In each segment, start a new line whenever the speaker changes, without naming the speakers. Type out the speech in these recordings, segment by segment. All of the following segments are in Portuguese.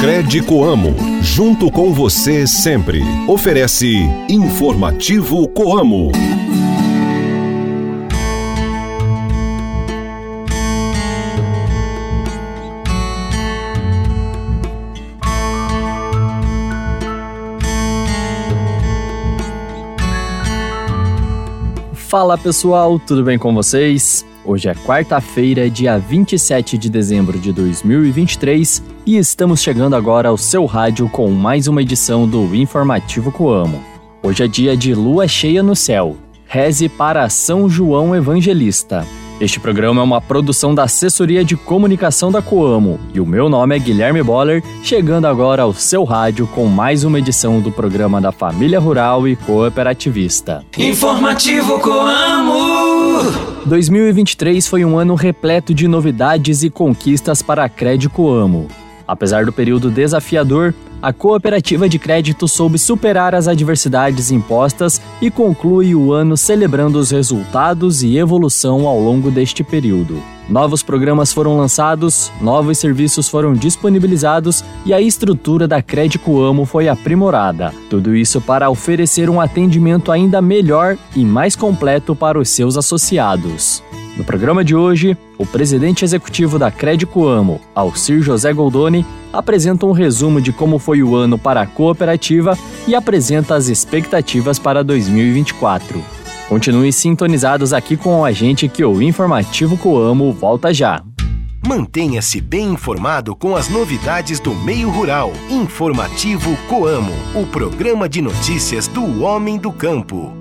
Crédito Amo, junto com você sempre. Oferece Informativo Coamo.
Fala pessoal, tudo bem com vocês? Hoje é quarta-feira, dia 27 de dezembro de 2023 e estamos chegando agora ao seu rádio com mais uma edição do Informativo Coamo. Hoje é dia de lua cheia no céu. Reze para São João Evangelista. Este programa é uma produção da Assessoria de Comunicação da Coamo e o meu nome é Guilherme Boller, chegando agora ao seu rádio com mais uma edição do programa da Família Rural e Cooperativista.
Informativo Coamo!
2023 foi um ano repleto de novidades e conquistas para a Crédito Coamo. Apesar do período desafiador, a cooperativa de crédito soube superar as adversidades impostas e conclui o ano celebrando os resultados e evolução ao longo deste período. Novos programas foram lançados, novos serviços foram disponibilizados e a estrutura da Crédito Amo foi aprimorada. Tudo isso para oferecer um atendimento ainda melhor e mais completo para os seus associados. No programa de hoje, o presidente executivo da Crédito Amo, Alcir José Goldoni, apresenta um resumo de como foi o ano para a cooperativa e apresenta as expectativas para 2024. Continue sintonizados aqui com a gente que o Informativo Coamo volta já.
Mantenha-se bem informado com as novidades do meio rural. Informativo Coamo, o programa de notícias do homem do campo.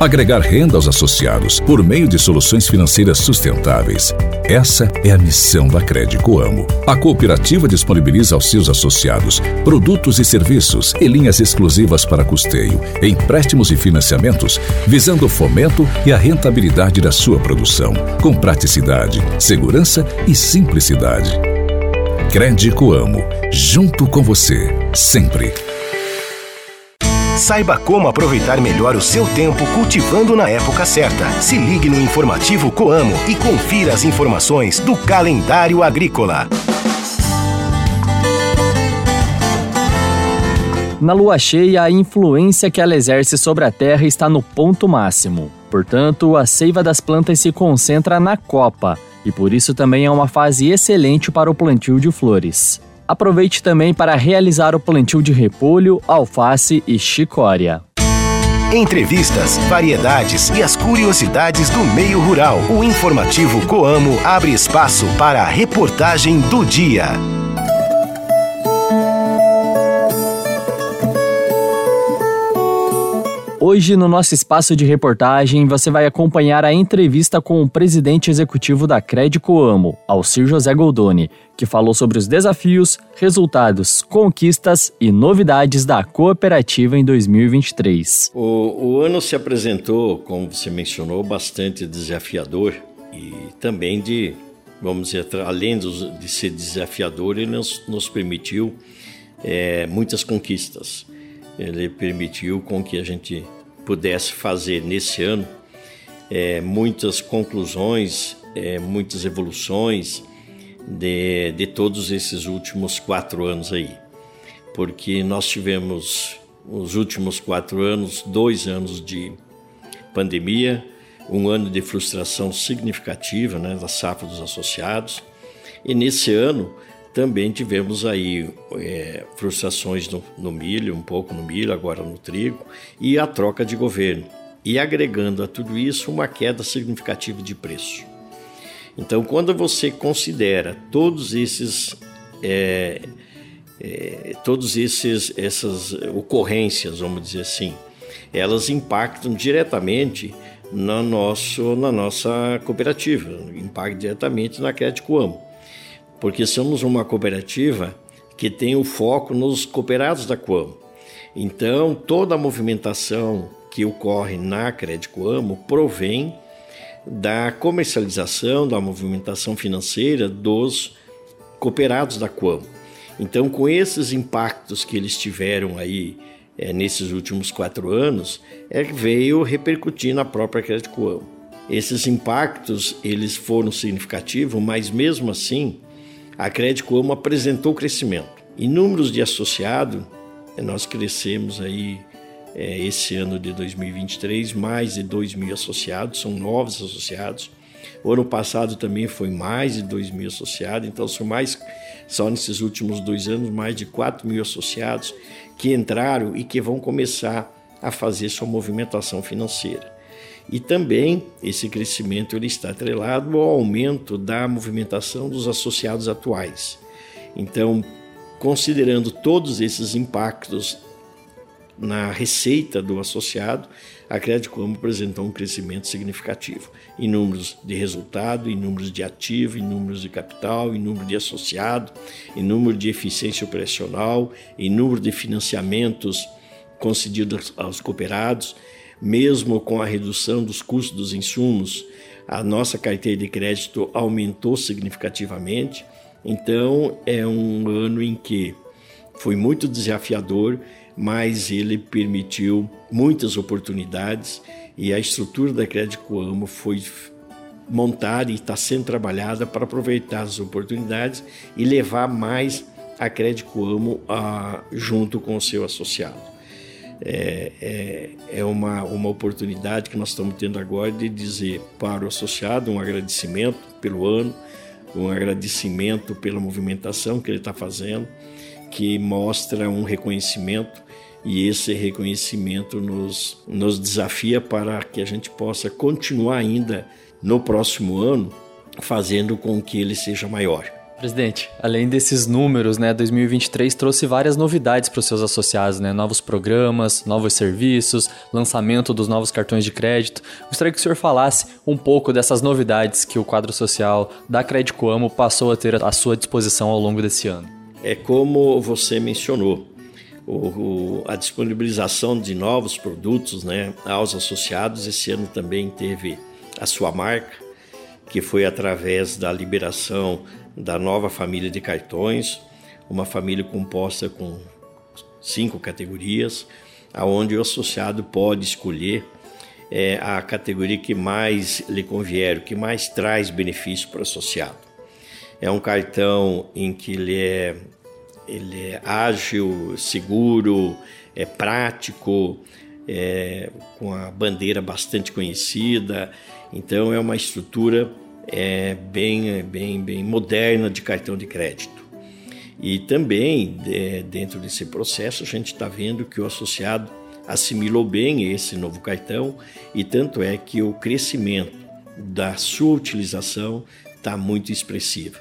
Agregar renda aos associados por meio de soluções financeiras sustentáveis. Essa é a missão da Crédito Amo. A cooperativa disponibiliza aos seus associados produtos e serviços e linhas exclusivas para custeio, empréstimos e financiamentos, visando o fomento e a rentabilidade da sua produção, com praticidade, segurança e simplicidade. Crédito Amo, junto com você, sempre.
Saiba como aproveitar melhor o seu tempo cultivando na época certa. Se ligue no informativo Coamo e confira as informações do calendário agrícola.
Na lua cheia, a influência que ela exerce sobre a terra está no ponto máximo. Portanto, a seiva das plantas se concentra na copa, e por isso também é uma fase excelente para o plantio de flores. Aproveite também para realizar o plantio de repolho, alface e chicória.
Entrevistas, variedades e as curiosidades do meio rural. O informativo Coamo abre espaço para a reportagem do dia.
Hoje, no nosso espaço de reportagem, você vai acompanhar a entrevista com o presidente executivo da Crédito Amo, Alcir José Goldoni, que falou sobre os desafios, resultados, conquistas e novidades da cooperativa em 2023.
O, o ano se apresentou, como você mencionou, bastante desafiador e também de, vamos dizer, além de ser desafiador, ele nos, nos permitiu é, muitas conquistas ele permitiu com que a gente pudesse fazer nesse ano é, muitas conclusões, é, muitas evoluções de, de todos esses últimos quatro anos aí. Porque nós tivemos, os últimos quatro anos, dois anos de pandemia, um ano de frustração significativa né, da safra dos associados, e nesse ano também tivemos aí é, frustrações no, no milho, um pouco no milho, agora no trigo, e a troca de governo. E agregando a tudo isso uma queda significativa de preço. Então, quando você considera todos esses é, é, todos esses essas ocorrências, vamos dizer assim, elas impactam diretamente na nosso na nossa cooperativa, impactam diretamente na Crédito Amo porque somos uma cooperativa que tem o foco nos cooperados da Coamo. Então, toda a movimentação que ocorre na Crédito Amo provém da comercialização, da movimentação financeira dos cooperados da Coamo. Então, com esses impactos que eles tiveram aí é, nesses últimos quatro anos, é, veio repercutir na própria Crédito Coamo. Esses impactos eles foram significativos, mas mesmo assim a Crédito Como apresentou crescimento. Em números de associado, nós crescemos aí é, esse ano de 2023, mais de 2 mil associados, são novos associados. O ano passado também foi mais de 2 mil associados, então são mais, só nesses últimos dois anos, mais de 4 mil associados que entraram e que vão começar a fazer sua movimentação financeira. E também esse crescimento ele está atrelado ao aumento da movimentação dos associados atuais. Então, considerando todos esses impactos na receita do associado, a Crédito Como apresentou um crescimento significativo em números de resultado, em números de ativo, em números de capital, em número de associado, em número de eficiência operacional, em número de financiamentos concedidos aos cooperados, mesmo com a redução dos custos dos insumos, a nossa carteira de crédito aumentou significativamente. Então, é um ano em que foi muito desafiador mas ele permitiu muitas oportunidades e a estrutura da Crédito Coamo foi montada e está sendo trabalhada para aproveitar as oportunidades e levar mais a Crédito Coamo a, junto com o seu associado. É, é, é uma, uma oportunidade que nós estamos tendo agora de dizer para o associado um agradecimento pelo ano, um agradecimento pela movimentação que ele está fazendo, que mostra um reconhecimento e esse reconhecimento nos, nos desafia para que a gente possa continuar ainda no próximo ano fazendo com que ele seja maior.
Presidente, além desses números, né, 2023 trouxe várias novidades para os seus associados, né, novos programas, novos serviços, lançamento dos novos cartões de crédito. Gostaria que o senhor falasse um pouco dessas novidades que o quadro social da Crédito Amo passou a ter à sua disposição ao longo desse ano.
É como você mencionou, o, a disponibilização de novos produtos né, aos associados. Esse ano também teve a sua marca, que foi através da liberação da nova família de cartões, uma família composta com cinco categorias, aonde o associado pode escolher é, a categoria que mais lhe convier, que mais traz benefício para o associado. É um cartão em que ele é ele é ágil, seguro, é prático, é, com a bandeira bastante conhecida. Então é uma estrutura é, bem, bem, bem moderna de cartão de crédito. E também é, dentro desse processo a gente está vendo que o associado assimilou bem esse novo cartão e tanto é que o crescimento da sua utilização está muito expressivo.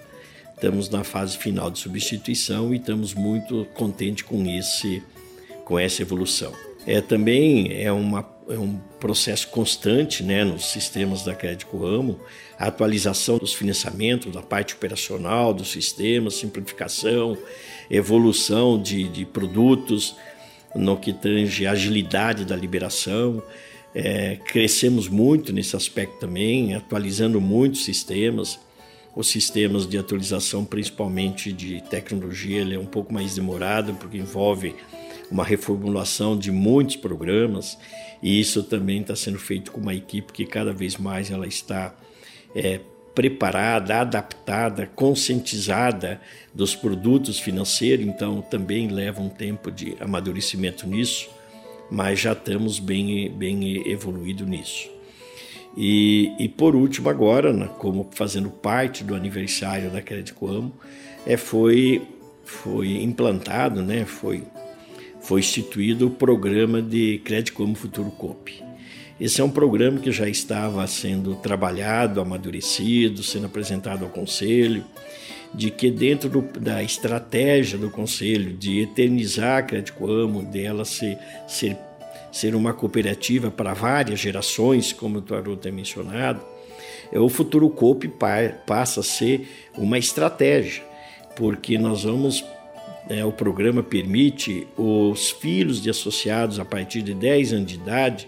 Estamos na fase final de substituição e estamos muito contentes com esse com essa evolução. É também é, uma, é um processo constante né, nos sistemas da Crédito Ramo, a atualização dos financiamentos, da parte operacional dos sistemas, simplificação, evolução de, de produtos no que tange agilidade da liberação. É, crescemos muito nesse aspecto também, atualizando muitos sistemas os sistemas de atualização, principalmente de tecnologia, ele é um pouco mais demorado porque envolve uma reformulação de muitos programas e isso também está sendo feito com uma equipe que cada vez mais ela está é, preparada, adaptada, conscientizada dos produtos financeiros, então também leva um tempo de amadurecimento nisso, mas já estamos bem, bem evoluído nisso. E, e por último, agora, né, como fazendo parte do aniversário da Crédito Amo, é, foi, foi implantado, né, foi, foi instituído o programa de Crédito Amo Futuro COP. Esse é um programa que já estava sendo trabalhado, amadurecido, sendo apresentado ao Conselho, de que dentro do, da estratégia do Conselho de eternizar a Crédito Amo, dela ser, ser ser uma cooperativa para várias gerações, como o Haroldo tem mencionado, o Futuro Coop passa a ser uma estratégia, porque nós vamos, é, o programa permite os filhos de associados a partir de 10 anos de idade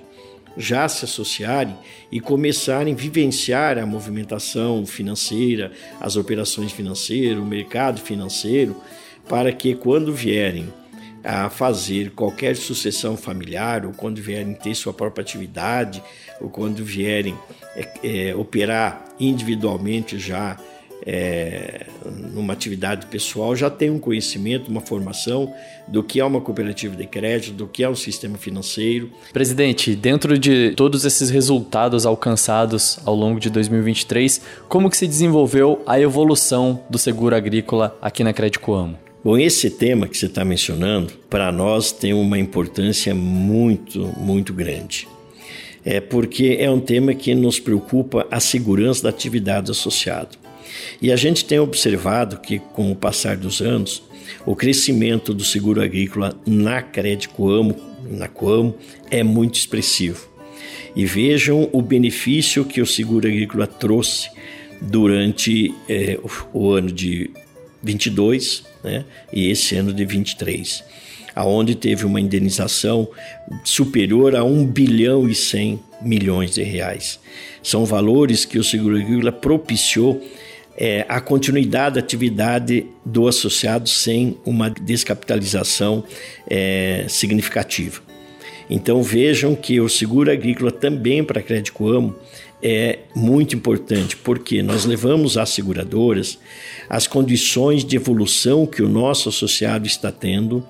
já se associarem e começarem a vivenciar a movimentação financeira, as operações financeiras, o mercado financeiro, para que quando vierem a fazer qualquer sucessão familiar, ou quando vierem ter sua própria atividade, ou quando vierem é, é, operar individualmente já é, numa atividade pessoal já tem um conhecimento, uma formação do que é uma cooperativa de crédito, do que é um sistema financeiro.
Presidente, dentro de todos esses resultados alcançados ao longo de 2023, como que se desenvolveu a evolução do seguro agrícola aqui na Crédito Amo?
Bom, esse tema que você está mencionando, para nós tem uma importância muito, muito grande. É porque é um tema que nos preocupa a segurança da atividade associada. E a gente tem observado que, com o passar dos anos, o crescimento do seguro agrícola na Crédito Coamo, na Coamo, é muito expressivo. E vejam o benefício que o seguro agrícola trouxe durante é, o, o ano de 22 né, e esse ano de 23, aonde teve uma indenização superior a 1 bilhão e 100 milhões de reais. São valores que o seguro agrícola propiciou é, a continuidade da atividade do associado sem uma descapitalização é, significativa. Então vejam que o seguro agrícola também para Crédito Amo é muito importante, porque nós levamos às seguradoras as condições de evolução que o nosso associado está tendo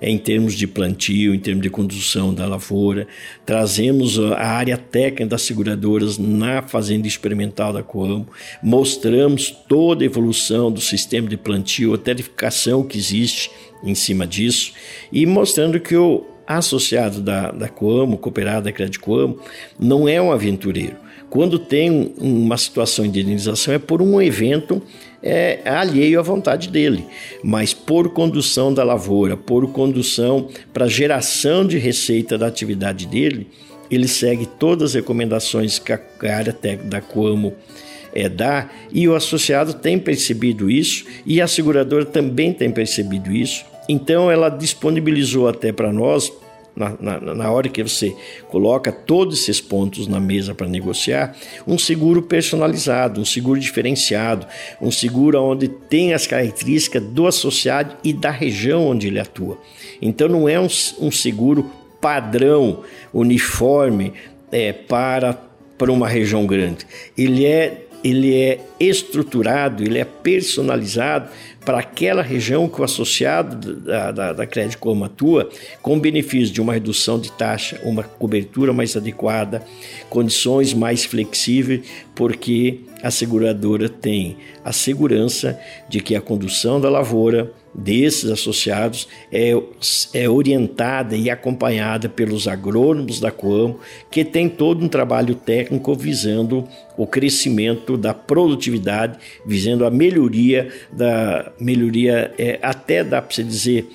em termos de plantio, em termos de condução da lavoura. Trazemos a área técnica das seguradoras na fazenda experimental da Coamo, mostramos toda a evolução do sistema de plantio, a tarificação que existe em cima disso e mostrando que o associado da, da Coamo, cooperado da Crédito Coamo, não é um aventureiro. Quando tem uma situação de indenização é por um evento é, alheio à vontade dele, mas por condução da lavoura, por condução para geração de receita da atividade dele, ele segue todas as recomendações que a área técnica da Coamo é, dá e o associado tem percebido isso e a seguradora também tem percebido isso. Então ela disponibilizou até para nós na, na, na, hora que você coloca todos esses pontos na mesa para negociar, um seguro personalizado, um seguro diferenciado, um seguro onde tem as características do associado e da região onde ele atua. Então não é um, um seguro padrão, uniforme é, para, para uma região grande. Ele é ele é estruturado, ele é personalizado para aquela região que o associado da, da, da Crédito Como atua, com benefício de uma redução de taxa, uma cobertura mais adequada, condições mais flexíveis, porque a seguradora tem a segurança de que a condução da lavoura desses associados é, é orientada e acompanhada pelos agrônomos da Coamo, que tem todo um trabalho técnico visando o crescimento da produtividade, visando a melhoria da melhoria é, até dá para dizer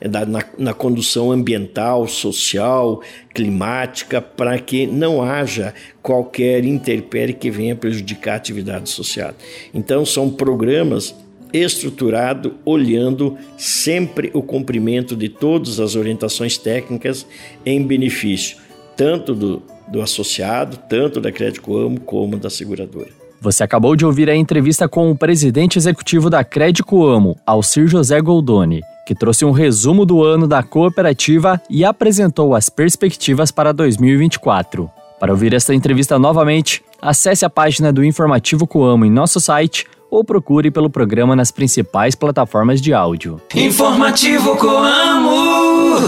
é, na, na, condução ambiental, social, climática, para que não haja qualquer interpérie que venha prejudicar a atividade associada. Então, são programas estruturado, olhando sempre o cumprimento de todas as orientações técnicas em benefício tanto do, do associado, tanto da Crédito como da seguradora.
Você acabou de ouvir a entrevista com o presidente executivo da Crédito Amo, Alcir José Goldoni, que trouxe um resumo do ano da cooperativa e apresentou as perspectivas para 2024. Para ouvir esta entrevista novamente, acesse a página do Informativo Coamo em nosso site ou procure pelo programa nas principais plataformas de áudio.
Informativo Coamo.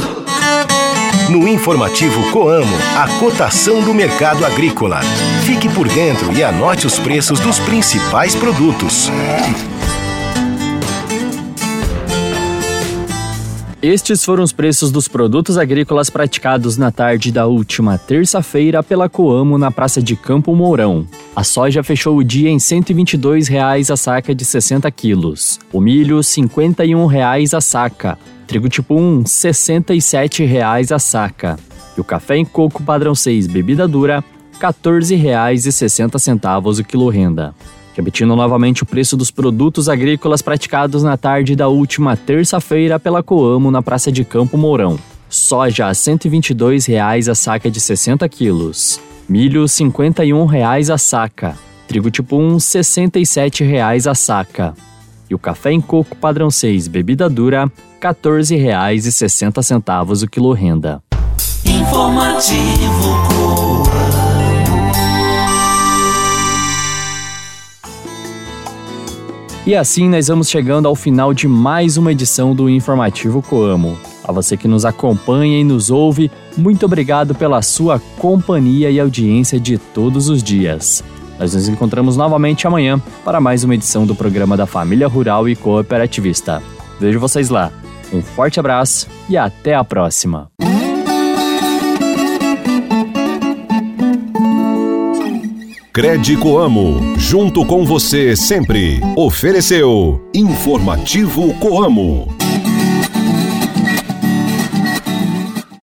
No Informativo Coamo, a cotação do mercado agrícola. Fique por dentro e anote os preços dos principais produtos.
Estes foram os preços dos produtos agrícolas praticados na tarde da última terça-feira pela Coamo na Praça de Campo Mourão. A soja fechou o dia em R$ 122,00 a saca de 60 quilos. O milho, R$ 51,00 a saca. Trigo tipo 1, R$ 67,00 a saca. E o café em coco padrão 6 bebida dura, R$ 14,60 o quilo renda. Repetindo novamente o preço dos produtos agrícolas praticados na tarde da última terça-feira pela Coamo na Praça de Campo Mourão. Soja a R$ 122,00 a saca de 60 quilos. Milho R$ 51,00 a saca. Trigo tipo 1 R$ 67,00 a saca. E o café em coco padrão 6 bebida dura R$ 14,60 o quilo renda.
Informativo
E assim nós vamos chegando ao final de mais uma edição do Informativo Coamo. A você que nos acompanha e nos ouve, muito obrigado pela sua companhia e audiência de todos os dias. Nós nos encontramos novamente amanhã para mais uma edição do programa da Família Rural e Cooperativista. Vejo vocês lá. Um forte abraço e até a próxima.
Crédito Amo, junto com você sempre. Ofereceu Informativo Coamo.